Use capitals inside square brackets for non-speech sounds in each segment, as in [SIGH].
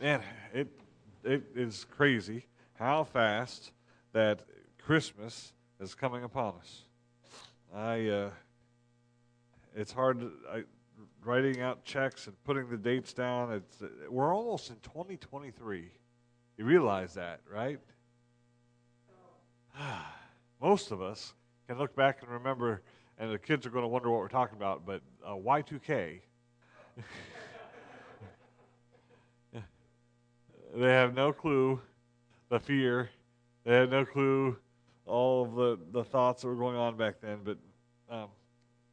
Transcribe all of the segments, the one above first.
man, it it is crazy how fast that Christmas is coming upon us. I uh, it's hard to, I, writing out checks and putting the dates down. It's we're almost in 2023. You realize that, right? [SIGHS] Most of us can look back and remember, and the kids are going to wonder what we're talking about. But uh, Y2K. [LAUGHS] they have no clue the fear. They had no clue all of the, the thoughts that were going on back then. But um,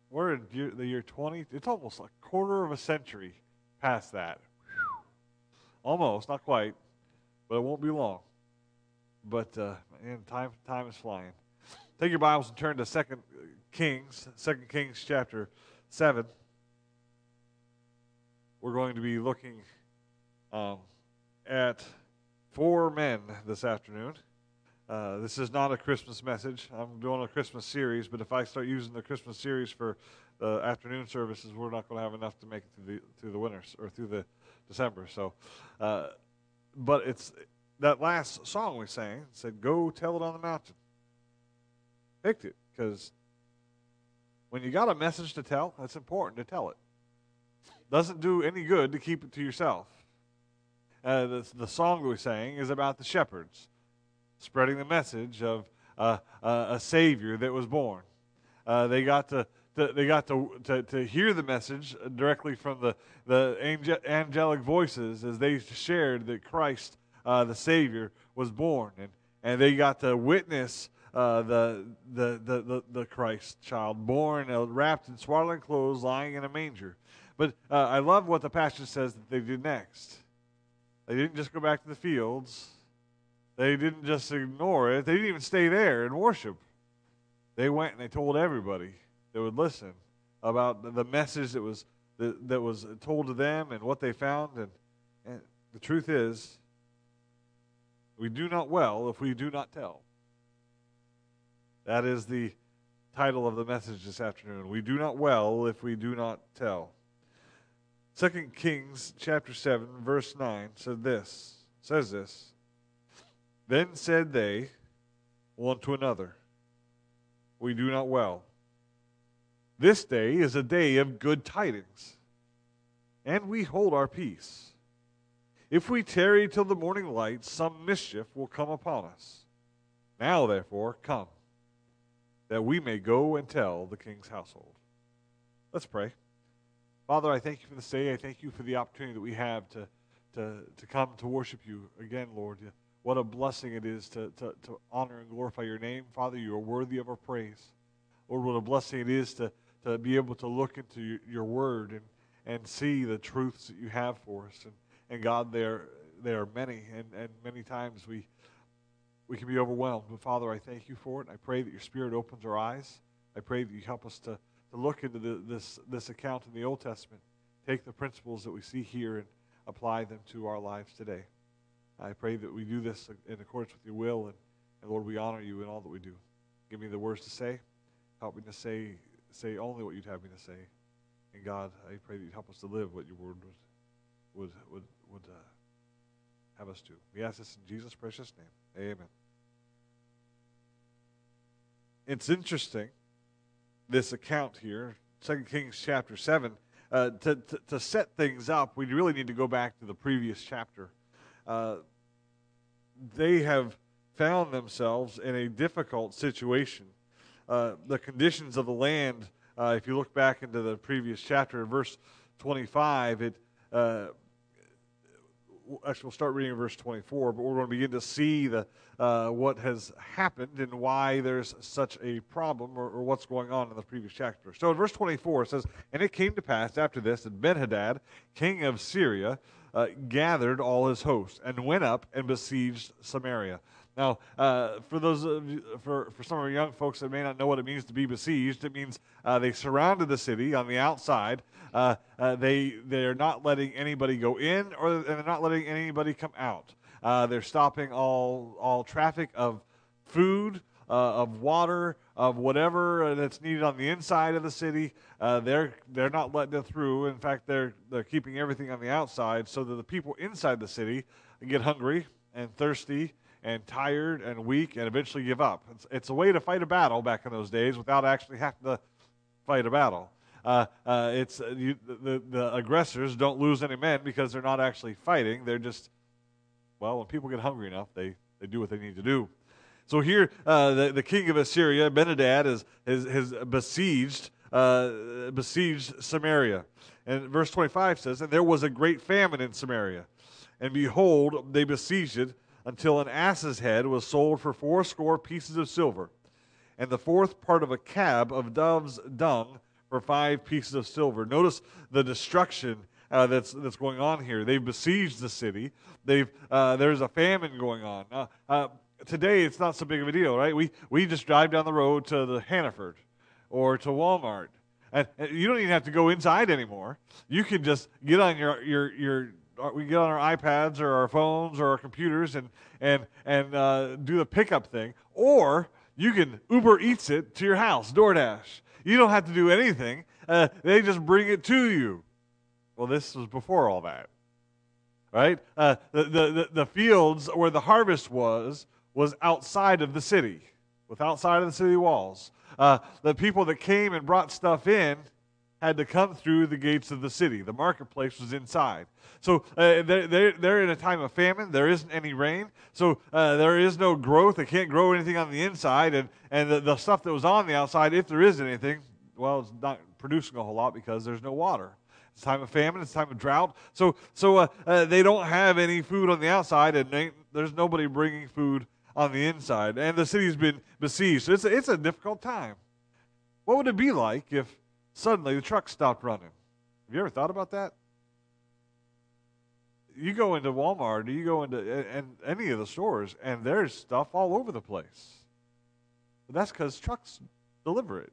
we're in year, the year 20. It's almost a quarter of a century past that. Almost, not quite, but it won't be long. But uh, man, time time is flying. Take your Bibles and turn to Second Kings, Second Kings chapter seven. We're going to be looking um, at four men this afternoon. Uh, this is not a Christmas message. I'm doing a Christmas series, but if I start using the Christmas series for the afternoon services, we're not going to have enough to make it through the through the winters or through the December. So, uh, but it's that last song we sang said, "Go tell it on the mountain." Picked it because when you got a message to tell, it's important to tell it. Doesn't do any good to keep it to yourself. Uh, the, the song we sang is about the shepherds spreading the message of uh, uh, a Savior that was born. Uh, they got to, to, they got to, to, to hear the message directly from the, the angel, angelic voices as they shared that Christ, uh, the Savior, was born. And, and they got to witness uh, the, the, the, the, Christ child born, uh, wrapped in swaddling clothes, lying in a manger. But I love what the passage says that they do next. They didn't just go back to the fields they didn't just ignore it, they didn't even stay there and worship. They went and they told everybody that would listen about the message that was that, that was told to them and what they found. And, and the truth is, we do not well if we do not tell. That is the title of the message this afternoon. We do not well if we do not tell. Second Kings chapter 7 verse 9 said this says this then said they one to another, We do not well. This day is a day of good tidings, and we hold our peace. If we tarry till the morning light, some mischief will come upon us. Now, therefore, come, that we may go and tell the king's household. Let's pray. Father, I thank you for this day. I thank you for the opportunity that we have to, to, to come to worship you again, Lord. What a blessing it is to, to, to honor and glorify your name. Father, you are worthy of our praise. Lord, what a blessing it is to, to be able to look into your word and, and see the truths that you have for us. And, and God, there, there are many, and, and many times we, we can be overwhelmed. But Father, I thank you for it. I pray that your Spirit opens our eyes. I pray that you help us to, to look into the, this, this account in the Old Testament, take the principles that we see here and apply them to our lives today. I pray that we do this in accordance with your will, and, and Lord, we honor you in all that we do. Give me the words to say. Help me to say say only what you'd have me to say. And God, I pray that you'd help us to live what your word would would would, would uh, have us do. We ask this in Jesus' precious name. Amen. It's interesting, this account here, 2 Kings chapter 7. Uh, to, to, to set things up, we really need to go back to the previous chapter uh, they have found themselves in a difficult situation. Uh, the conditions of the land, uh, if you look back into the previous chapter, verse 25, it uh, actually we'll start reading in verse 24 but we're going to begin to see the, uh, what has happened and why there's such a problem or, or, what's going on in the previous chapter so in verse 24 it says and it came to pass after this that benhadad king of syria uh, gathered all his hosts and went up and besieged Samaria. Now, uh, for those you, for for some of our young folks that may not know what it means to be besieged, it means uh, they surrounded the city on the outside. Uh, uh, they they are not letting anybody go in, or they're not letting anybody come out. Uh, they're stopping all all traffic of food, uh, of water, of whatever that's needed on the inside of the city. They're they're not letting it through. In fact, they're they're keeping everything on the outside so that the people inside the city get hungry and thirsty and tired and weak and eventually give up. It's, it's a way to fight a battle back in those days without actually having to fight a battle. Uh, uh, it's uh, you, the, the aggressors don't lose any men because they're not actually fighting. They're just well, when people get hungry enough, they they do what they need to do. So here, uh, the, the king of Assyria, Benadad, is, is, has besieged, uh, besieged Samaria. And verse 25 says, And there was a great famine in Samaria. And behold, they besieged it until an ass's head was sold for fourscore pieces of silver, and the fourth part of a cab of dove's dung for five pieces of silver. Notice the destruction uh, that's that's going on here. They've besieged the city. They've uh, there's a famine going on. Uh, uh, today, it's not so big of a deal, right? We we just drive down the road to the Hannaford or to Walmart, and, you don't even have to go inside anymore. You can just get on your your your we get on our iPads or our phones or our computers and and and uh, do the pickup thing, or you can Uber Eats it to your house, DoorDash. You don't have to do anything; uh, they just bring it to you. Well, this was before all that, right? Uh, the, the the fields where the harvest was was outside of the city, with outside of the city walls. Uh, the people that came and brought stuff in had to come through the gates of the city. The marketplace was inside. So uh, they're, they're, in a time of famine. There isn't any rain. So uh, there is no growth. They can't grow anything on the inside. And, and the, the stuff that was on the outside, if there is anything, well, it's not producing a whole lot because there's no water. It's time of famine. It's time of drought. So, so uh, uh, they don't have any food on the outside, and there's nobody bringing food on the inside. And the city's been besieged. So it's a, it's a difficult time. What would it be like if suddenly the truck stopped running. Have you ever thought about that? You go into Walmart, you go into and any of the stores, and there's stuff all over the place. But that's because trucks deliver it.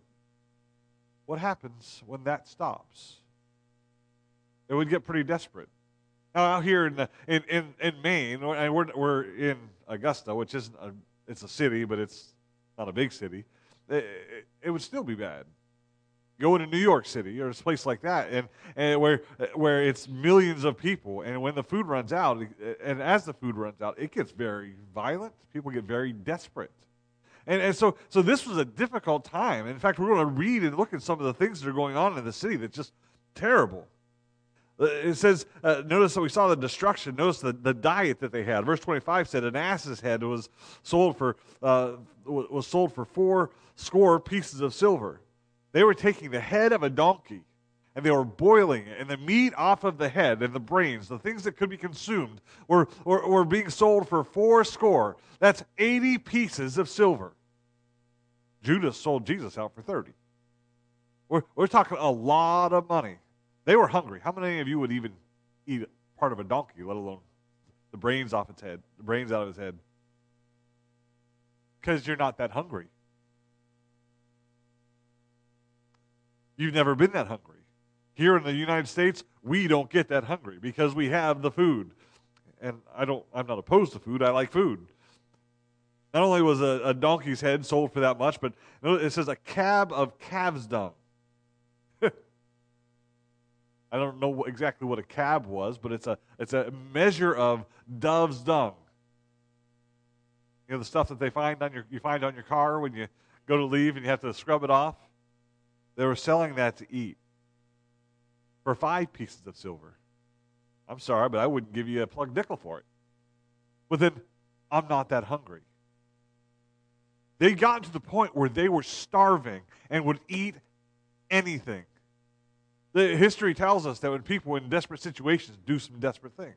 What happens when that stops? It would get pretty desperate. Now, out here in, the, in, in, in Maine, and we're, we're in Augusta, which isn't a, it's a city, but it's not a big city, it, it, it would still be bad go into New York City or a place like that, and, and where where it's millions of people, and when the food runs out, and as the food runs out, it gets very violent. People get very desperate, and and so so this was a difficult time. In fact, we're going to read and look at some of the things that are going on in the city that's just terrible. Uh, it says, uh, notice that we saw the destruction. Notice the, the diet that they had. Verse 25 said, An ass's head was sold for, uh, was sold for four score pieces of silver. They were taking the head of a donkey and they were boiling it, and the meat off of the head and the brains, the things that could be consumed, were, were, were being sold for four score. That's 80 pieces of silver. Judas sold Jesus out for 30. We're, we're talking a lot of money. They were hungry. How many of you would even eat part of a donkey, let alone the brains off its head, the brains out of its head? Because you're not that hungry. You've never been that hungry. Here in the United States, we don't get that hungry because we have the food. And I don't I'm not opposed to food. I like food. Not only was a, a donkey's head sold for that much, but it says a cab of calves dung. [LAUGHS] I don't know exactly what a cab was, but it's a it's a measure of dove's dung. You know the stuff that they find on your you find on your car when you go to leave and you have to scrub it off. They were selling that to eat for five pieces of silver. I'm sorry, but I wouldn't give you a plug nickel for it. But then I'm not that hungry. They got to the point where they were starving and would eat anything. The history tells us that when people in desperate situations do some desperate things.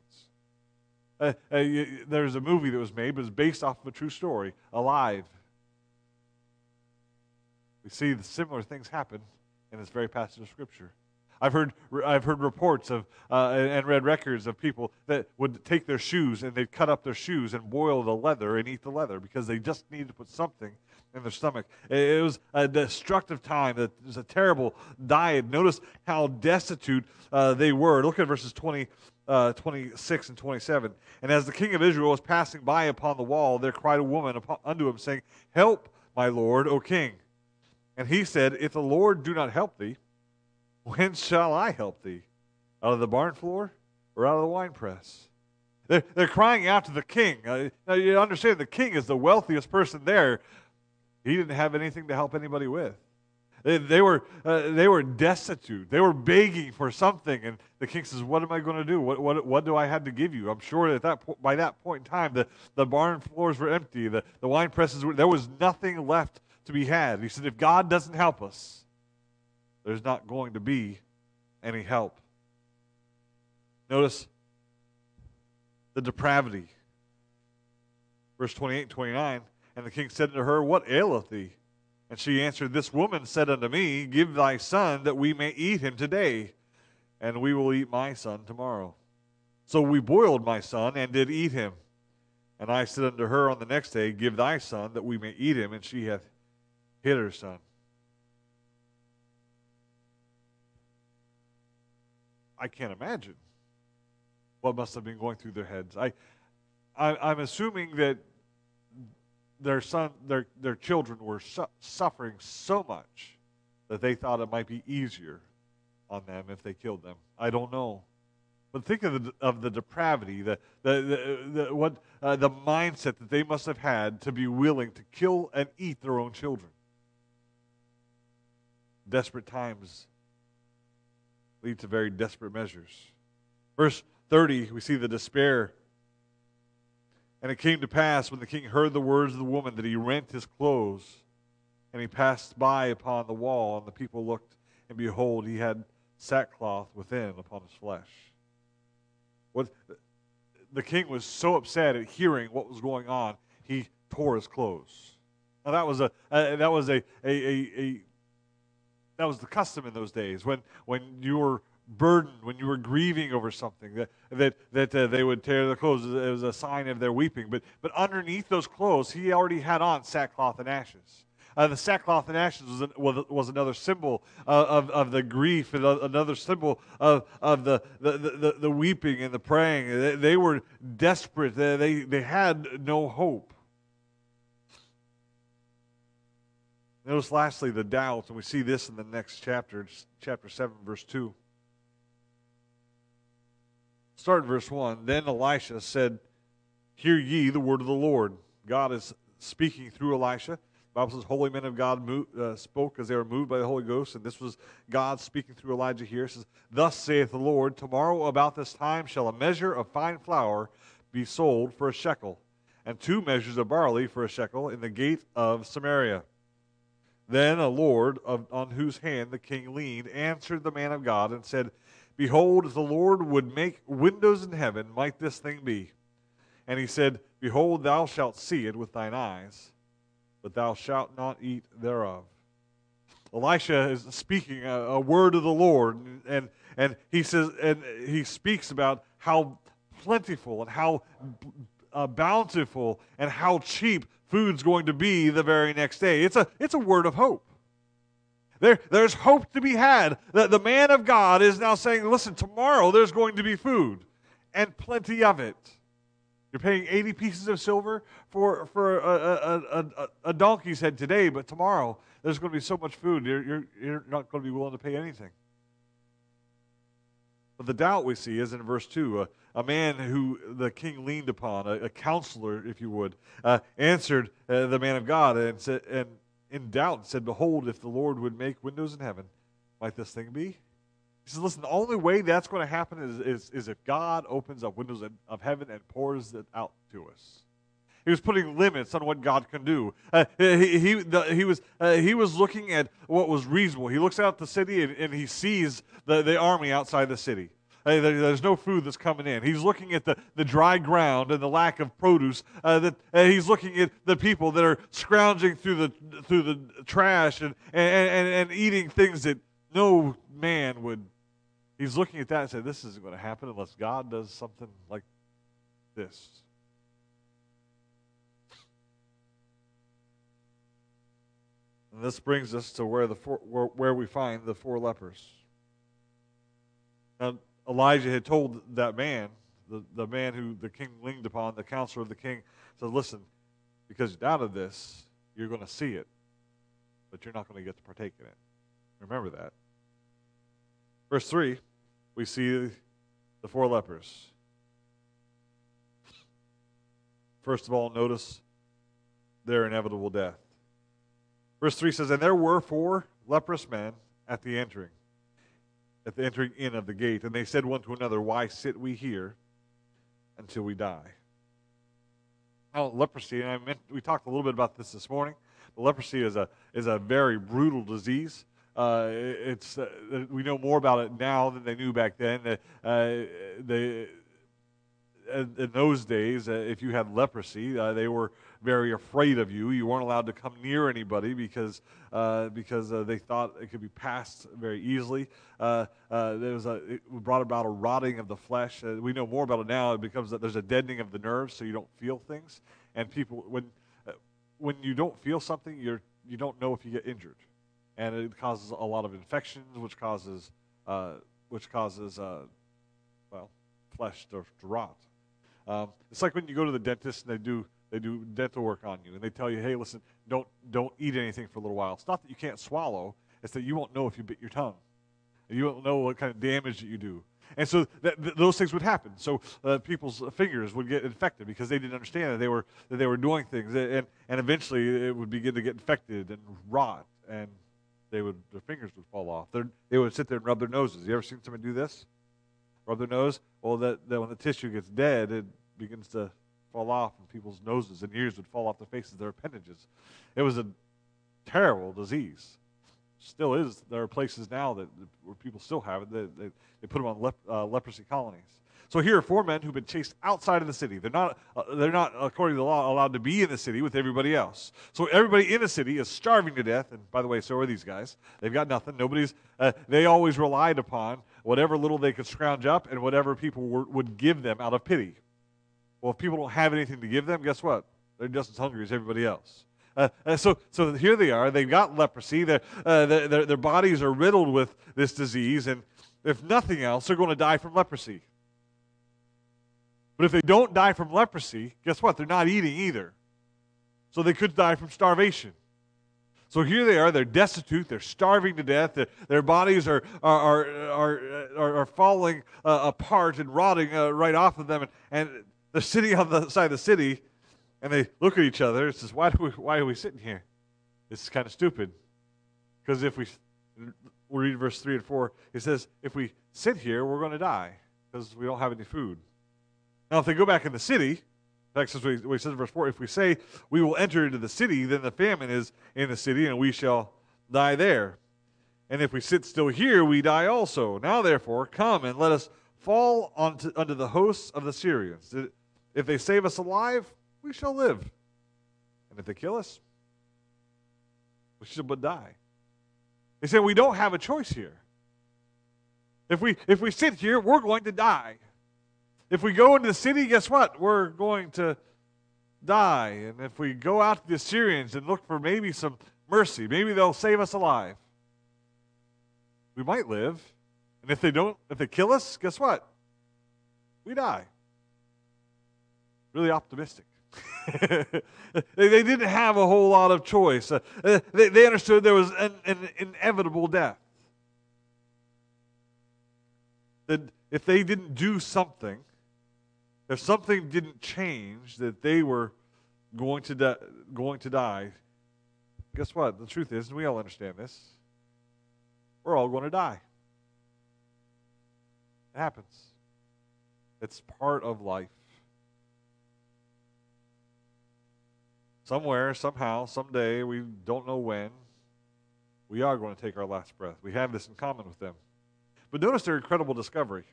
Uh, uh, there's a movie that was made, but it's based off of a true story, Alive. We see similar things happen in this very passage of Scripture. I've heard, I've heard reports of uh, and read records of people that would take their shoes and they'd cut up their shoes and boil the leather and eat the leather because they just needed to put something in their stomach. It was a destructive time. It was a terrible diet. Notice how destitute uh, they were. Look at verses 20, uh, 26 and 27. And as the king of Israel was passing by upon the wall, there cried a woman upon, unto him, saying, Help, my lord, O king? And he said, If the Lord do not help thee, when shall I help thee? Out of the barn floor or out of the winepress? They're, they're crying out to the king. Uh, now, you understand, the king is the wealthiest person there. He didn't have anything to help anybody with. They, they were, uh, they were destitute. They were begging for something. And the king says, What am I going to do? What, what, what do I have to give you? I'm sure that, that po- by that point in time, the, the barn floors were empty. The, the wine presses were, there was nothing left to be had. He said, If God doesn't help us, there's not going to be any help. Notice the depravity. Verse 28 and 29. And the king said to her, What aileth thee? And she answered, This woman said unto me, Give thy son that we may eat him today, and we will eat my son tomorrow. So we boiled my son and did eat him. And I said unto her on the next day, Give thy son that we may eat him, and she hath hid her son. I can't imagine what must have been going through their heads. I, I am assuming that their son, their their children were su- suffering so much that they thought it might be easier on them if they killed them. I don't know. But think of the, of the depravity, the, the, the, the what, uh, the mindset that they must have had to be willing to kill and eat their own children. Desperate times lead to very desperate measures. Verse 30, we see the despair. And it came to pass when the king heard the words of the woman that he rent his clothes and he passed by upon the wall, and the people looked, and behold, he had sackcloth within upon his flesh. What the king was so upset at hearing what was going on, he tore his clothes. Now that was a that was a, a, a, a that was the custom in those days when when you were burdened, when you were grieving over something, that, that, that uh, they would tear their clothes. It was a sign of their weeping. But, but underneath those clothes, he already had on sackcloth and ashes. Uh, the sackcloth and ashes was, was, was another symbol of, of, of, the grief and another symbol of, of the, the, the, the weeping and the praying. They, they were desperate, they, they, they had no hope. Notice lastly the doubt, and we see this in the next chapter, chapter 7, verse 2. Start in verse 1. Then Elisha said, Hear ye the word of the Lord. God is speaking through Elisha. The Bible says, Holy men of God moved, uh, spoke as they were moved by the Holy Ghost, and this was God speaking through Elijah here. It says, Thus saith the Lord, Tomorrow about this time shall a measure of fine flour be sold for a shekel, and two measures of barley for a shekel in the gate of Samaria. Then a Lord, of, on whose hand the king leaned, answered the man of God and said, Behold, if the Lord would make windows in heaven, might this thing be? And he said, Behold, thou shalt see it with thine eyes, but thou shalt not eat thereof. Elisha is speaking a, a word of the Lord, and, and he says, and he speaks about how plentiful and how uh, bountiful and how cheap food's going to be the very next day. It's a, it's a word of hope. There, there's hope to be had. The, the man of God is now saying, listen, tomorrow there's going to be food and plenty of it. You're paying 80 pieces of silver for, for a, a, a, a donkey's head today, but tomorrow there's going to be so much food, you're, you're, you're not going to be willing to pay anything. But the doubt we see is in verse 2. A, a man who the king leaned upon, a, a counselor, if you would, uh, answered uh, the man of God and, said, and in doubt said, Behold, if the Lord would make windows in heaven, might this thing be? He says, Listen, the only way that's going to happen is, is, is if God opens up windows of heaven and pours it out to us. He was putting limits on what God can do. Uh, he, he, the, he, was, uh, he was looking at what was reasonable. He looks out the city and, and he sees the, the army outside the city. Uh, there's no food that's coming in. He's looking at the, the dry ground and the lack of produce. Uh, that he's looking at the people that are scrounging through the through the trash and and, and, and eating things that no man would. He's looking at that and said, "This isn't going to happen unless God does something like this." And this brings us to where the four, where we find the four lepers. Now, Elijah had told that man, the, the man who the king leaned upon, the counselor of the king, said, Listen, because you doubted this, You're going to see it, but you're not going to get to partake in it. Remember that. Verse 3, we see the four lepers. First of all, notice their inevitable death. Verse 3 says, And there were four leprous men at the entering, at the entering in of the gate, and they said one to another, Why sit we here until we die? Now, leprosy, and I meant, we talked a little bit about this this morning. But leprosy is a, is a very brutal disease. Uh, it's, uh, we know more about it now than they knew back then. Uh, the, in those days, uh, if you had leprosy, uh, they were very afraid of you. You weren't allowed to come near anybody because uh, because uh, they thought it could be passed very easily. Uh, uh, was a it brought about a rotting of the flesh. we know more about it now. It becomes that there's a deadening of the nerves, so you don't feel things. And people, when when you don't feel something, you're you don't know if you get injured, and it causes a lot of infections, which causes which causes well flesh to, to rot. Um, it's like when you go to the dentist and they do they do dental work on you and they tell you, hey, listen, don't don't eat anything for a little while. It's not that you can't swallow; it's that you won't know if you bit your tongue. You won't know what kind of damage that you do. And so that, th- those things would happen. So uh, people's fingers would get infected because they didn't understand that they were that they were doing things, and and eventually it would begin to get infected and rot, and they would their fingers would fall off. They're, they would sit there and rub their noses. You ever seen somebody do this? Rub their nose. Well, that, that when the tissue gets dead, it begins to fall off, and people's noses and ears would fall off the faces, their appendages. It was a terrible disease. Still is. There are places now that where people still have it. They, they, they put them on lep, uh, leprosy colonies. So here are four men who've been chased outside of the city. They're not, uh, they're not, according to the law, allowed to be in the city with everybody else. So everybody in the city is starving to death. And by the way, so are these guys. They've got nothing. Nobody's. Uh, they always relied upon whatever little they could scrounge up and whatever people were, would give them out of pity. Well, if people don't have anything to give them, guess what? They're just as hungry as everybody else. Uh, uh, so, so here they are. They've got leprosy. Their, uh, their, their, bodies are riddled with this disease, and if nothing else, they're going to die from leprosy. But if they don't die from leprosy, guess what? They're not eating either. So they could die from starvation. So here they are, they're destitute, they're starving to death, their, bodies are, are, are, are, are falling uh, apart and rotting uh, right off of them, and, and they're sitting on the side of the city, and they look at each other and says, why, do we, why are we sitting here? This is kind of stupid. Because if we we'll read verse 3 and 4, it says, if we sit here, we're going to die because we don't have any food. Now, if they go back in the city, says what he says in verse 4, if we say we will enter into the city, then the famine is in the city, and we shall die there. And if we sit still here, we die also. Now, therefore, come and let us fall onto, under the hosts of the Syrians. If they save us alive, we shall live. And if they kill us, we shall but die. They say we don't have a choice here. If we if we sit here, we're going to die. If we go into the city, guess what? We're going to die. And if we go out to the Assyrians and look for maybe some mercy, maybe they'll save us alive. We might live. And if they don't, if they kill us, guess what? We die. Really optimistic. [LAUGHS] they, they, didn't have a whole lot of choice. Uh, they, they, understood there was an, an inevitable death. That if they didn't do something, if something didn't change, that they were going to, going to die, guess what? The truth is, and we all understand this, we're all going to die. It happens. It's part of life. Somewhere, somehow, someday, we don't know when, we are going to take our last breath. We have this in common with them. But notice their incredible discovery.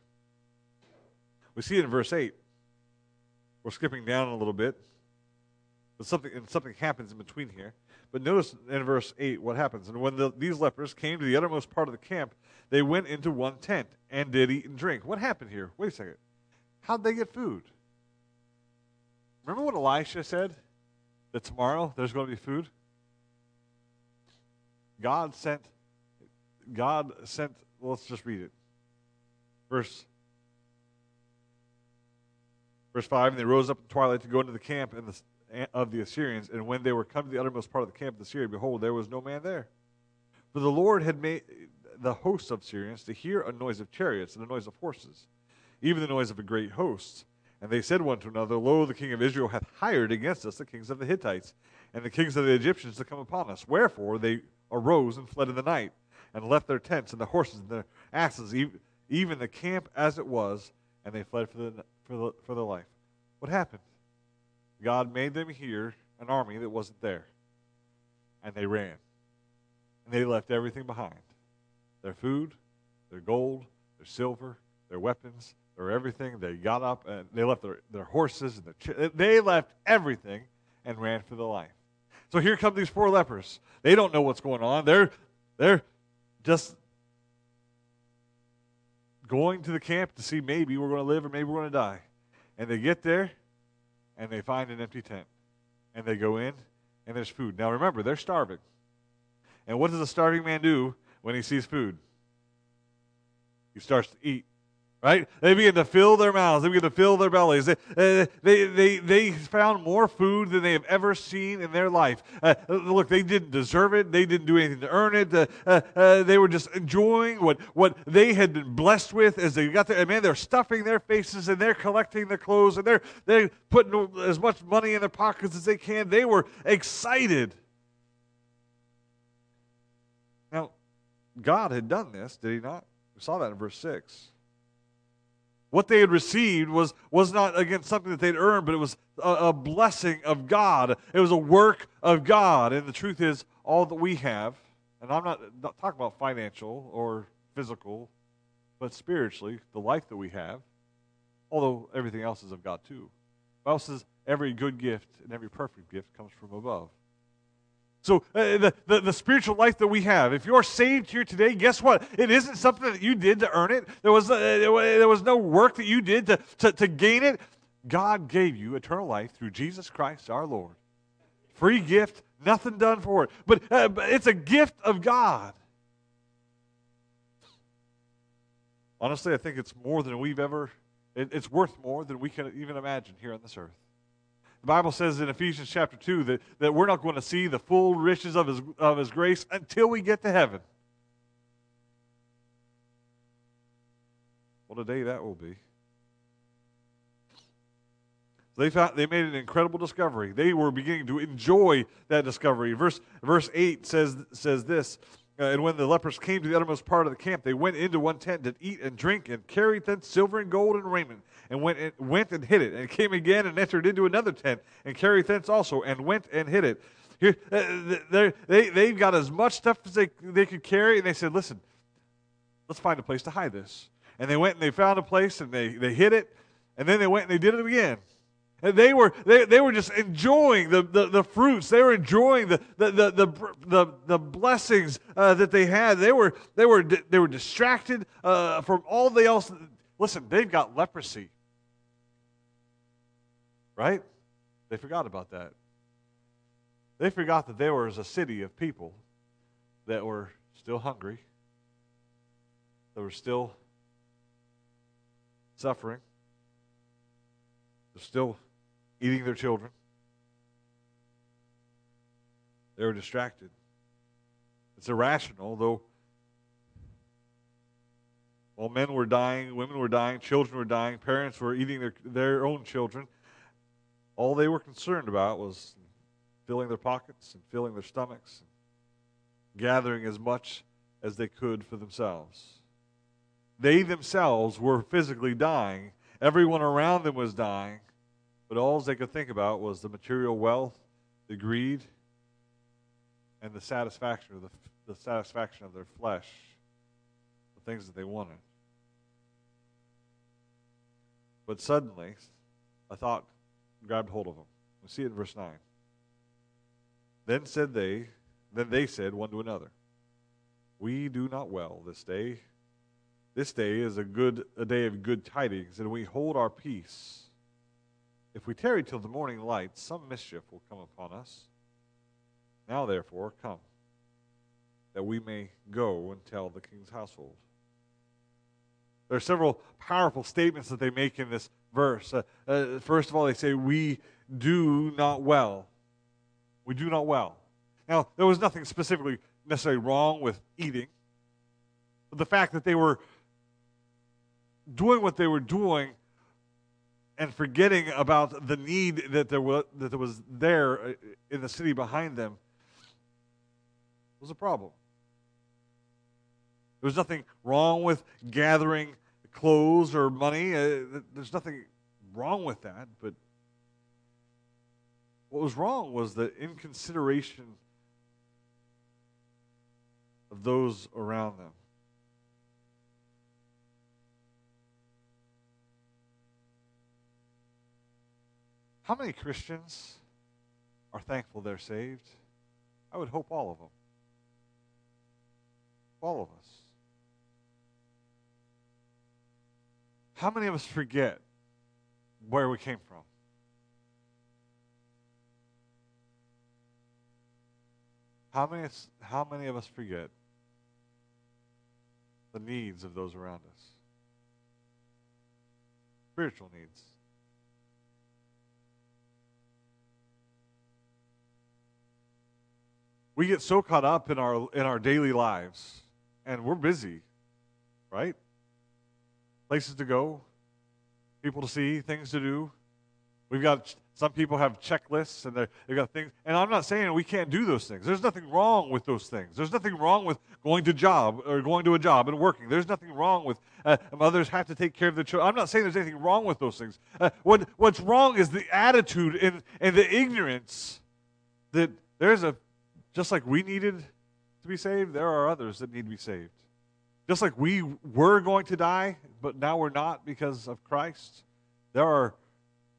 We see it in verse 8. We're skipping down a little bit. But something, and something happens in between here. But notice in verse 8 what happens. And when the, these lepers came to the uttermost part of the camp, they went into one tent and did eat and drink. What happened here? Wait a second. How'd they get food? Remember what Elisha said? That tomorrow there's going to be food? God sent, God sent, well, let's just read it. Verse, Verse 5 And they rose up in twilight to go into the camp in the, of the Assyrians. And when they were come to the uttermost part of the camp of the Syrians, behold, there was no man there. For the Lord had made the hosts of Syrians to hear a noise of chariots and a noise of horses, even the noise of a great host. And they said one to another, Lo, the king of Israel hath hired against us the kings of the Hittites and the kings of the Egyptians to come upon us. Wherefore they arose and fled in the night, and left their tents and the horses and their asses, even the camp as it was, and they fled for, the, for, the, for their life. What happened? God made them hear an army that wasn't there, and they ran. And they left everything behind their food, their gold, their silver, their weapons, their everything. They got up and they left their, their horses and their they left everything and ran for their life. So here come these four lepers. They don't know what's going on. They're they're just going to the camp to see maybe we're going to live or maybe we're going to die. And they get there and they find an empty tent. And they go in and there's food. Now remember, they're starving. And what does a starving man do when he sees food? He starts to eat right? They begin to fill their mouths. They begin to fill their bellies. They, uh, they, they, they found more food than they have ever seen in their life. Uh, look, they didn't deserve it. They didn't do anything to earn it. Uh, uh, uh, they were just enjoying what, what they had been blessed with as they got there. And man, they're stuffing their faces and they're collecting the clothes and they're, they're putting as much money in their pockets as they can. They were excited. Now, God had done this, did he not? We saw that in verse 6. What they had received was, was not, again, something that they'd earned, but it was a, a blessing of God. It was a work of God. And the truth is, all that we have, and I'm not, not talking about financial or physical, but spiritually, the life that we have, although everything else is of God too. The Bible says every good gift and every perfect gift comes from above. So, uh, the, the, the, spiritual life that we have, if you're saved here today, guess what? It isn't something that you did to earn it. There was, uh, there was no work that you did to, to, to gain it. God gave you eternal life through Jesus Christ our Lord. Free gift, nothing done for it. But, uh, but it's a gift of God. Honestly, I think it's more than we've ever, it, it's worth more than we can even imagine here on this earth. The Bible says in Ephesians chapter 2 that, that we're not going to see the full riches of his, of his grace until we get to heaven. What a day that will be. They, found, they made an incredible discovery. They were beginning to enjoy that discovery. Verse, verse 8 says, says this uh, And when the lepers came to the uttermost part of the camp, they went into one tent to eat and drink and carried thence silver and gold and raiment and went and, went and hid it, and came again and entered into another tent, and carried thence also, and went and hid it. Here, uh, they, they've got as much stuff as they, they could carry, and they said, listen, let's find a place to hide this. And they went and they found a place, and they, they hid it, and then they went and they did it again. And they were, they, they were just enjoying the, the, the fruits. They were enjoying the, the, the, the, the, the blessings uh, that they had. They were, they were, they were distracted uh, from all the else. Listen, they've got leprosy. Right? They forgot about that. They forgot that there was a city of people that were still hungry, that were still suffering, they're still eating their children. They were distracted. It's irrational, though. While men were dying, women were dying, children were dying, parents were eating their, their own children, all they were concerned about was filling their pockets and filling their stomachs, and gathering as much as they could for themselves. They themselves were physically dying. Everyone around them was dying, but all they could think about was the material wealth, the greed, and the satisfaction of the, the satisfaction of their flesh, the things that they wanted. But suddenly, a thought grabbed hold of them. We see it in verse 9. Then said they, then they said one to another, We do not well this day. This day is a good a day of good tidings, and we hold our peace. If we tarry till the morning light, some mischief will come upon us. Now therefore come, that we may go and tell the king's household. There are several powerful statements that they make in this verse. Uh, uh, first of all, they say, We do not well. We do not well. Now, there was nothing specifically necessarily wrong with eating, but the fact that they were doing what they were doing and forgetting about the need that there was, that there was there uh, in the city behind them was a problem. There was nothing wrong with gathering clothes or money. Uh, there's nothing wrong with that, but what was wrong was that in consideration of those around them. How many Christians are thankful they're saved? I would hope all of them. All of us. How many of us forget where we came from? How many, how many of us forget the needs of those around us? Spiritual needs. We get so caught up in our in our daily lives and we're busy, right? Places to go, people to see, things to do. We've got some people have checklists and they've got things. And I'm not saying we can't do those things. There's nothing wrong with those things. There's nothing wrong with going to job or going to a job and working. There's nothing wrong with uh, mothers have to take care of the children. I'm not saying there's anything wrong with those things. Uh, what, what's wrong is the attitude and, and the ignorance that there's a, just like we needed to be saved, there are others that need to be saved. Just like we were going to die, but now we're not because of Christ, there are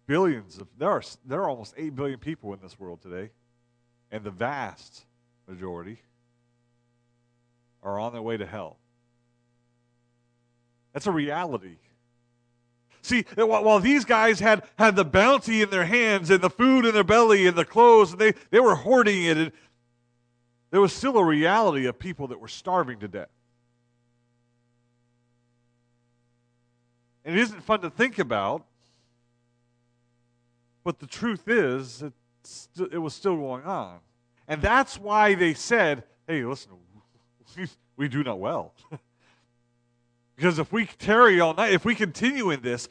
billions of there are there are almost 8 billion people in this world today and the vast majority are on their way to hell that's a reality see while these guys had had the bounty in their hands and the food in their belly and the clothes and they they were hoarding it and there was still a reality of people that were starving to death and it isn't fun to think about but the truth is, it, it was still going on. And that's why they said, hey, listen, [LAUGHS] we do not well. [LAUGHS] because if we tarry all night, if we continue in this,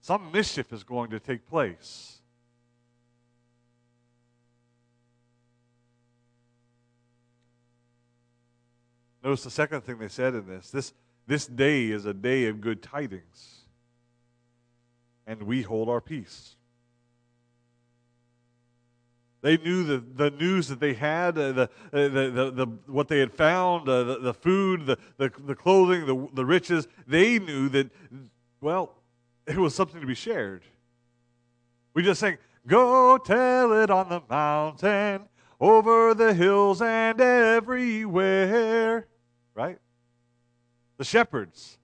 some mischief is going to take place. Notice the second thing they said in this. This, this day is a day of good tidings, and we hold our peace. They knew the, the news that they had, uh, the, uh, the, the, the, what they had found, uh, the, the food, the, the, the clothing, the, the riches. They knew that, well, it was something to be shared. We just sang, Go tell it on the mountain, over the hills and everywhere. Right? The shepherds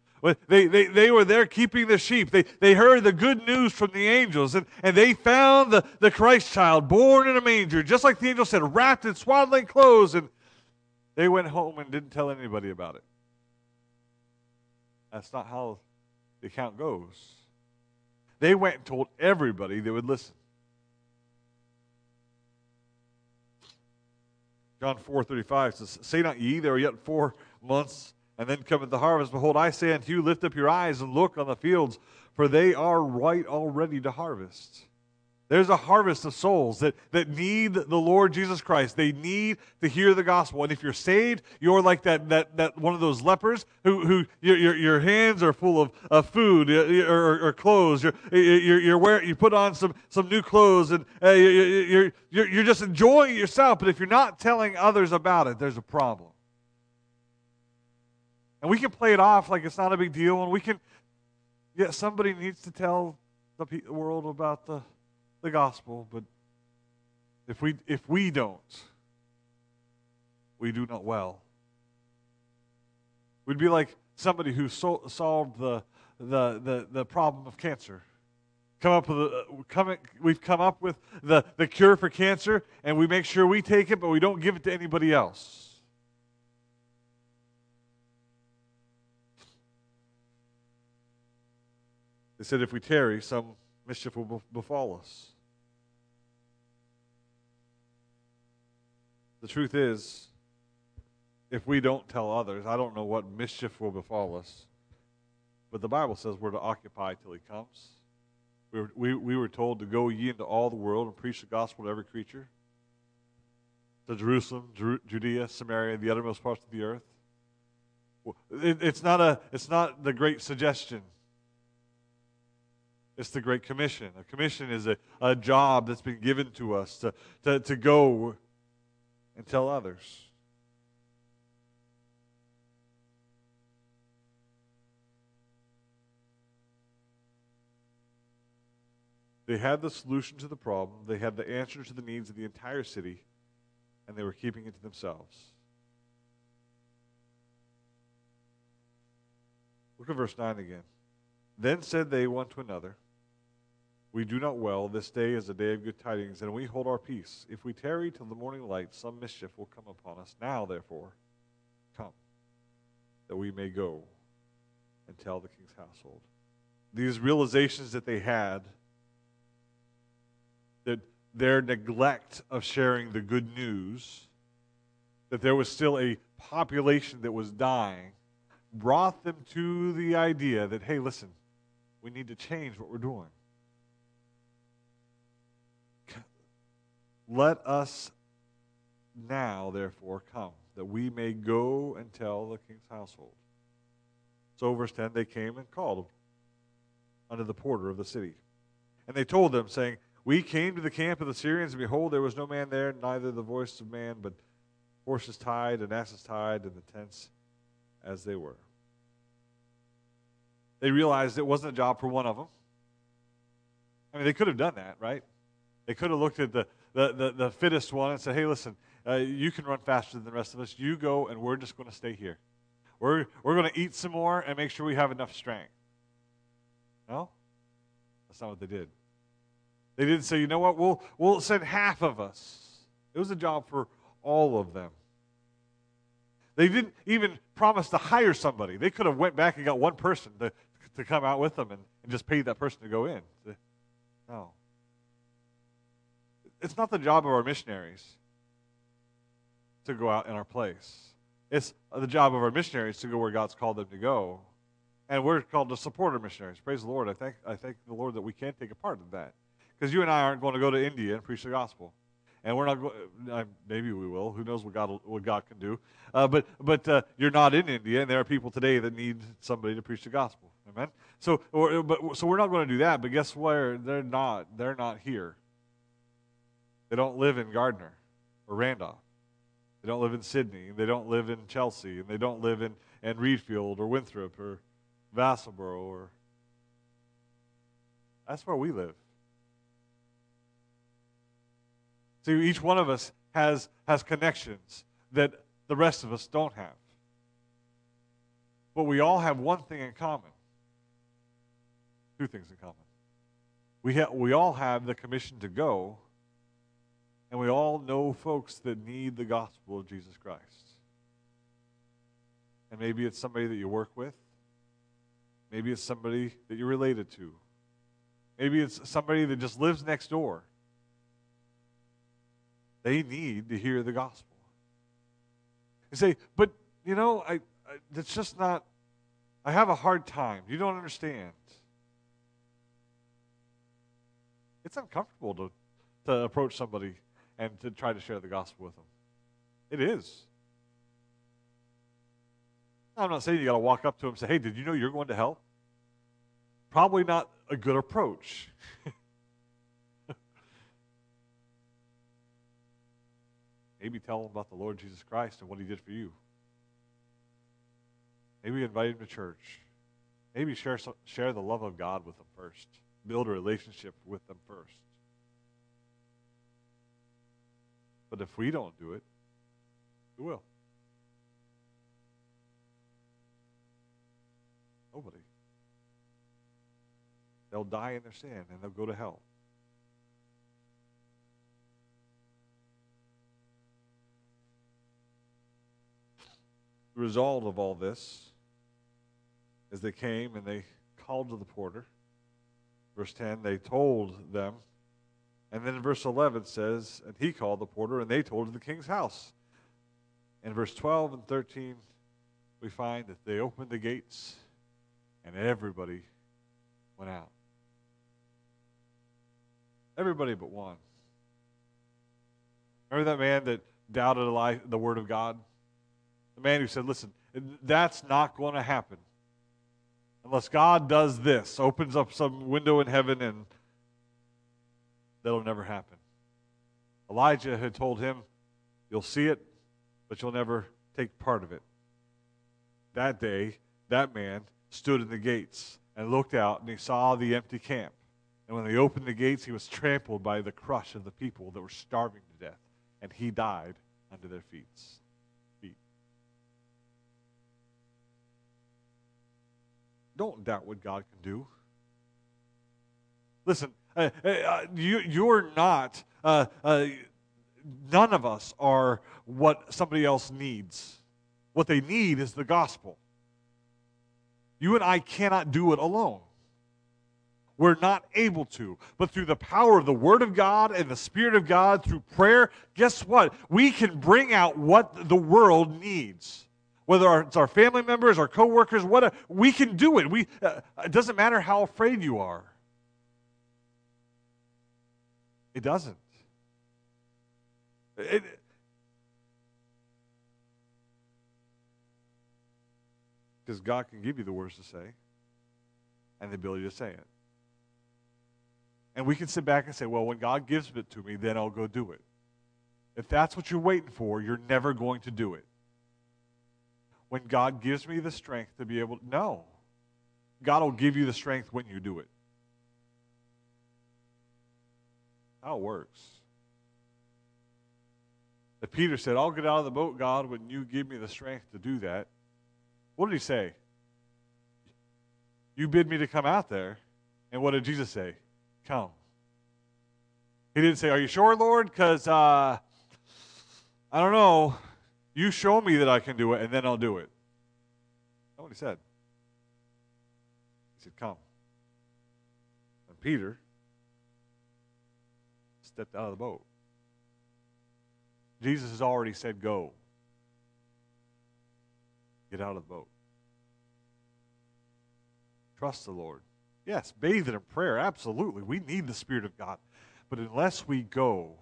they, they, they were there keeping the sheep. They, they heard the good news from the angels, and, and they found the, the Christ child born in a manger, just like the angel said, wrapped in swaddling clothes. And they went home and didn't tell anybody about it. That's not how the account goes. They went and told everybody that would listen. John 4:35 says, "Say not ye, there are yet four months and then cometh the harvest. Behold, I say unto you, lift up your eyes and look on the fields, for they are right already to harvest. There's a harvest of souls that, that need the Lord Jesus Christ. They need to hear the gospel. And if you're saved, you're like that, that, that one of those lepers who, who your, your, your hands are full of, of food or, or clothes. You're, you're, you're wearing, you put on some, some new clothes and uh, you're, you're, you're just enjoying yourself. But if you're not telling others about it, there's a problem. And we can play it off like it's not a big deal, and we can, yeah, somebody needs to tell the world about the, the gospel, but if we, if we don't, we do not well. We'd be like somebody who so, solved the, the, the, the problem of cancer. Come up with a, come, we've come up with the, the cure for cancer, and we make sure we take it, but we don't give it to anybody else. They said, If we tarry, some mischief will befall us. The truth is, if we don't tell others, I don't know what mischief will befall us. But the Bible says we're to occupy till he comes. We were, we, we were told to go ye into all the world and preach the gospel to every creature. To Jerusalem, Jer- Judea, Samaria, the uttermost parts of the earth. It, it's, not a, it's not the great suggestion. It's the Great Commission. A commission is a, a job that's been given to us to, to, to go and tell others. They had the solution to the problem, they had the answer to the needs of the entire city, and they were keeping it to themselves. Look at verse 9 again. Then said they one to another, We do not well. This day is a day of good tidings, and we hold our peace. If we tarry till the morning light, some mischief will come upon us. Now, therefore, come, that we may go and tell the king's household. These realizations that they had that their neglect of sharing the good news, that there was still a population that was dying, brought them to the idea that, hey, listen, we need to change what we're doing. Let us now, therefore, come, that we may go and tell the king's household. So, verse 10 they came and called unto the porter of the city. And they told them, saying, we came to the camp of the Syrians, and behold, there was no man there, neither the voice of man, but horses tied and asses tied, and the tents as they were. They realized it wasn't a job for one of them. I mean, they could have done that, right? They could have looked at the, the, the, the fittest one and said, hey, listen, uh, you can run faster than the rest of us. You go, and we're just going to stay here. We're, we're going to eat some more and make sure we have enough strength. No? That's not what they did. They didn't say, you know what, we'll, we'll send half of us. It was a job for all of them. They didn't even promise to hire somebody. They could have went back and got one person to, to come out with them and, and just paid that person to go in. No. It's not the job of our missionaries to go out in our place. It's the job of our missionaries to go where God's called them to go. And we're called to support our missionaries. Praise the Lord. I thank, I thank the Lord that we can take a part in that. Because you and I aren't going to go to India and preach the gospel. And we're not going, uh, maybe we will. Who knows what God, what God can do. Uh, but but uh, you're not in India, and there are people today that need somebody to preach the gospel. Amen? So, or, but, so we're not going to do that. But guess where? They're not. They're not here. They don't live in Gardiner or Randolph. They don't live in Sidney. They don't live in Chelsea. And they don't live in, in Readfield or Winthrop or Vassalboro or. That's where we live. See, each one of us has, has connections that the rest of us don't have. But we all have one thing in common. Two things in common. We, ha- we all have the commission to go, and we all know folks that need the gospel of Jesus Christ. And maybe it's somebody that you work with. Maybe it's somebody that you're related to. Maybe it's somebody that just lives next door. They need to hear the gospel. You say, but you know, I, I it's just not. I have a hard time. You don't understand. It's uncomfortable to, to approach somebody and to try to share the gospel with them. It is. I'm not saying you got to walk up to them and say, hey, did you know you're going to hell? Probably not a good approach. [LAUGHS] Maybe tell them about the Lord Jesus Christ and what he did for you. Maybe invite him to church. Maybe share, share the love of God with them first. Build a relationship with them first. But if we don't do it, who will? Nobody. They'll die in their sin and they'll go to hell. The result of all this is they came and they called to the porter Verse 10, they told them. And then in verse 11 says, And he called the porter, and they told to the king's house. In verse 12 and 13, we find that they opened the gates, and everybody went out. Everybody but one. Remember that man that doubted the word of God? The man who said, Listen, that's not going to happen unless God does this, opens up some window in heaven, and that'll never happen. Elijah had told him, You'll see it, but you'll never take part of it. That day, that man stood in the gates and looked out, and he saw the empty camp. And when they opened the gates, he was trampled by the crush of the people that were starving to death, and he died under their feet. Don't doubt what God can do. Listen, uh, uh, you, you're not, uh, uh, none of us are what somebody else needs. What they need is the gospel. You and I cannot do it alone. We're not able to. But through the power of the Word of God and the Spirit of God, through prayer, guess what? We can bring out what the world needs whether it's our family members, our coworkers, whatever, we can do it. We, uh, it doesn't matter how afraid you are. It doesn't. It, because God can give you the words to say and the ability to say it. And we can sit back and say, well, when God gives it to me, then I'll go do it. If that's what you're waiting for, you're never going to do it when God gives me the strength to be able to. No. God will give you the strength when you do it. How it works. If Peter said, I'll get out of the boat, God, when you give me the strength to do that, what did he say? You bid me to come out there. And what did Jesus say? Come. He didn't say, Are you sure, Lord? Because uh, I don't know. You show me that I can do it, and then I'll do it. That's what he said. He said, Come. And Peter stepped out of the boat. Jesus has already said, Go. Get out of the boat. Trust the Lord. Yes, bathe in prayer. Absolutely. We need the Spirit of God. But unless we go,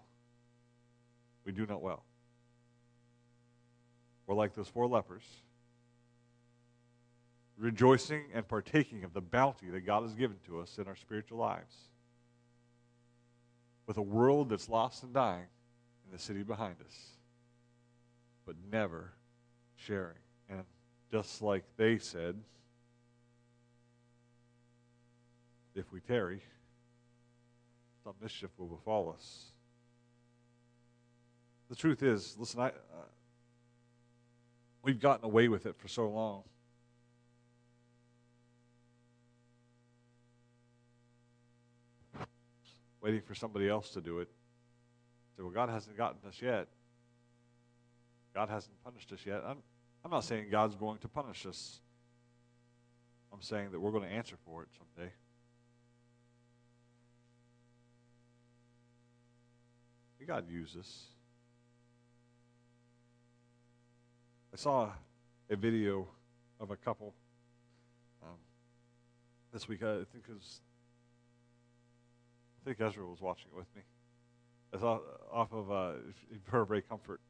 we do not well. We're like those four lepers, rejoicing and partaking of the bounty that God has given to us in our spiritual lives. With a world that's lost and dying in the city behind us, but never sharing. And just like they said, if we tarry, some mischief will befall us. The truth is, listen, I, uh, We've gotten away with it for so long. Waiting for somebody else to do it. Say, well, God hasn't gotten us yet. God hasn't punished us yet. I'm, I'm not saying God's going to punish us. I'm saying that we're going to answer for it someday. God use us. I saw a video of a couple um, this week. I think it was, I think Ezra was watching it with me. It's off, off of uh, Comfort,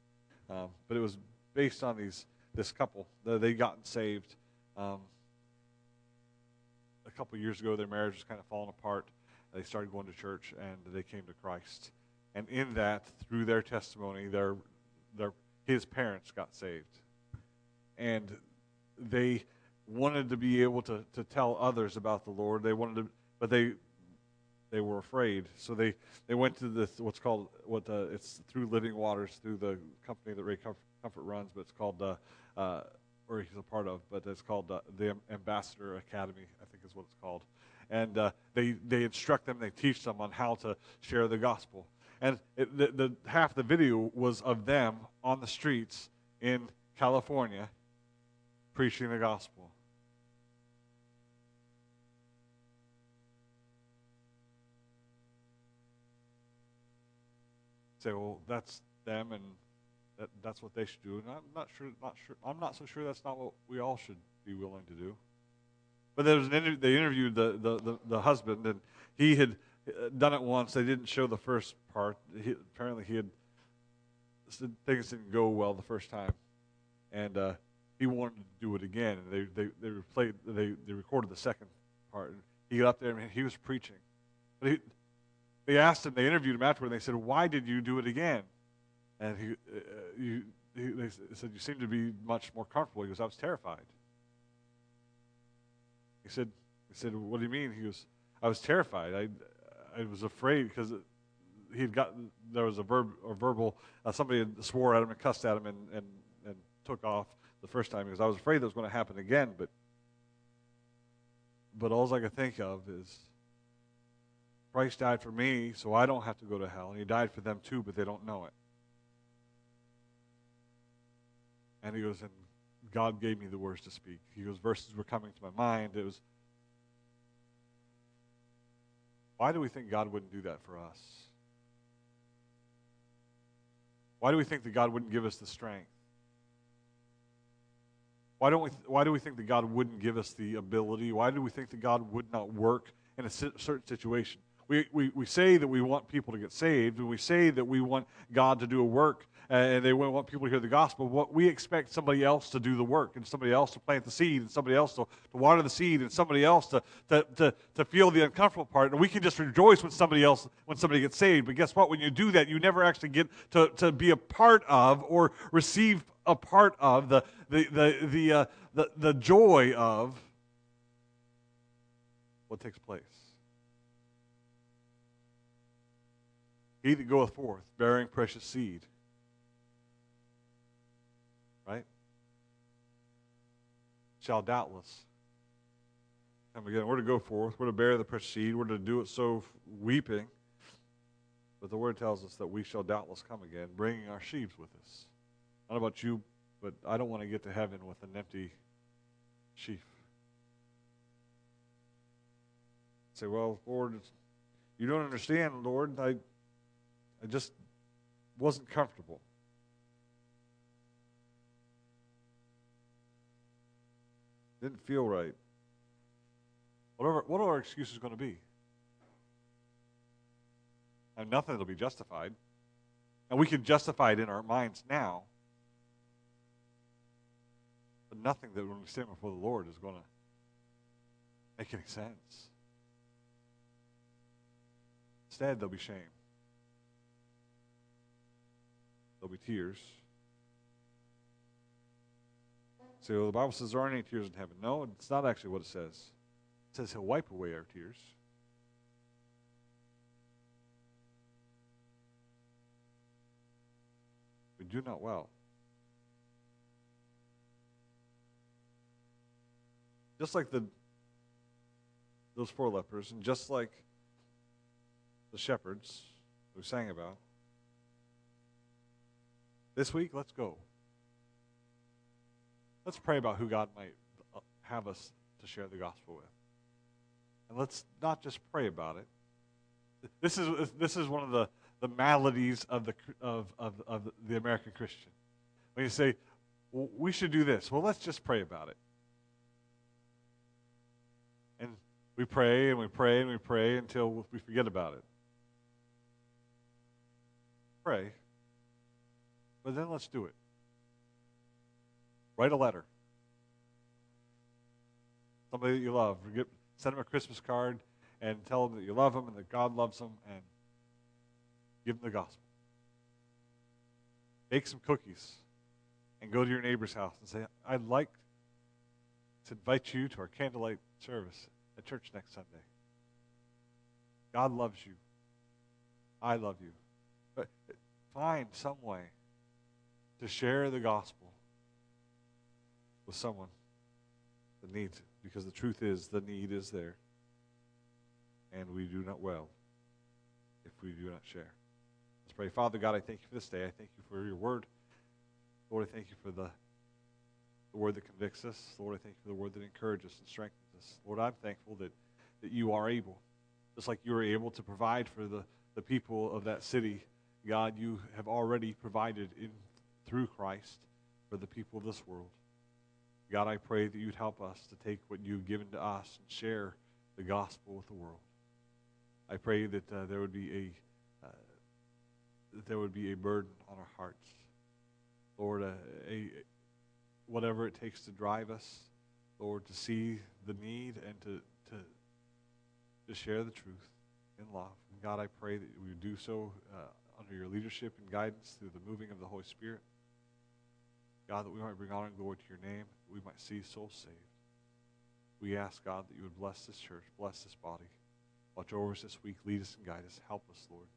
um, but it was based on these this couple. They'd gotten saved um, a couple years ago. Their marriage was kind of falling apart. They started going to church and they came to Christ. And in that, through their testimony, their their his parents got saved and they wanted to be able to, to tell others about the Lord. They wanted to, but they they were afraid. So they, they went to this what's called what uh, it's through Living Waters through the company that Ray Comfort runs, but it's called uh, uh, or he's a part of, but it's called uh, the Ambassador Academy, I think is what it's called. And uh, they they instruct them, they teach them on how to share the gospel. And it, the, the half the video was of them on the streets in California preaching the gospel. Say, well, that's them and that, that's what they should do. And I'm not sure, not sure, I'm not so sure that's not what we all should be willing to do. But there was an inter- they interviewed the, the, the, the husband, and he had uh, done it once. They didn't show the first part. He, apparently, he had things didn't go well the first time, and uh, he wanted to do it again. And they they they replayed they they recorded the second part. And he got up there and he was preaching, but he, they asked him. They interviewed him afterward. And they said, "Why did you do it again?" And he, uh, you, he they said, "You seem to be much more comfortable." He goes, "I was terrified." He said, "He said, what do you mean?" He goes, "I was terrified. I I was afraid because." he had gotten there was a verb a verbal uh, somebody had swore at him and cussed at him and, and, and took off the first time because I was afraid that was going to happen again but but all I could think of is Christ died for me so I don't have to go to hell and he died for them too but they don't know it and he goes and God gave me the words to speak he goes verses were coming to my mind it was why do we think God wouldn't do that for us why do we think that God wouldn't give us the strength? Why, don't we, why do we think that God wouldn't give us the ability? Why do we think that God would not work in a certain situation? We, we, we say that we want people to get saved, and we say that we want God to do a work, and they want people to hear the gospel. What we expect somebody else to do the work, and somebody else to plant the seed, and somebody else to, to water the seed, and somebody else to, to, to, to feel the uncomfortable part. And we can just rejoice when somebody else when somebody gets saved. But guess what? When you do that, you never actually get to, to be a part of or receive a part of the the the the, uh, the, the joy of what takes place. He that goeth forth bearing precious seed. Right? Shall doubtless come again. We're to go forth. We're to bear the precious seed. We're to do it so weeping. But the word tells us that we shall doubtless come again, bringing our sheaves with us. I don't know about you, but I don't want to get to heaven with an empty sheaf. Say, well, Lord, you don't understand, Lord. I I just wasn't comfortable. Didn't feel right. Whatever, what are our excuses going to be? And nothing that'll be justified. And we can justify it in our minds now. But nothing that when we stand before the Lord is going to make any sense. Instead, there'll be shame. There'll be tears. So well, the Bible says there aren't any tears in heaven. No, it's not actually what it says. It says He'll wipe away our tears. We do not well. Just like the those four lepers, and just like the shepherds we sang about, this week, let's go. Let's pray about who God might uh, have us to share the gospel with. And let's not just pray about it. This is, this is one of the, the maladies of the, of, of, of the American Christian. When you say, well, we should do this, well, let's just pray about it. And we pray and we pray and we pray until we forget about it. Pray but then let's do it. Write a letter. Somebody that you love. Send them a Christmas card and tell them that you love them and that God loves them and give them the gospel. Bake some cookies and go to your neighbor's house and say, I'd like to invite you to our candlelight service at church next Sunday. God loves you. I love you. But uh, find some way to share the gospel with someone that needs it. Because the truth is, the need is there. And we do not well if we do not share. Let's pray. Father God, I thank you for this day. I thank you for your word. Lord, I thank you for the, the word that convicts us. Lord, I thank you for the word that encourages and strengthens us. Lord, I'm thankful that, that you are able, just like you were able to provide for the, the people of that city God, you have already provided in through Christ for the people of this world. God, I pray that you'd help us to take what you've given to us and share the gospel with the world. I pray that uh, there would be a uh, that there would be a burden on our hearts, Lord, a, a whatever it takes to drive us, Lord, to see the need and to to to share the truth in love. And God, I pray that we do so uh, under your leadership and guidance through the moving of the Holy Spirit. God, that we might bring honor and glory to your name, that we might see souls saved. We ask, God, that you would bless this church, bless this body. Watch over us this week, lead us and guide us. Help us, Lord,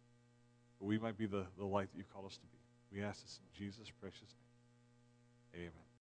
that we might be the, the light that you call us to be. We ask this in Jesus' precious name. Amen.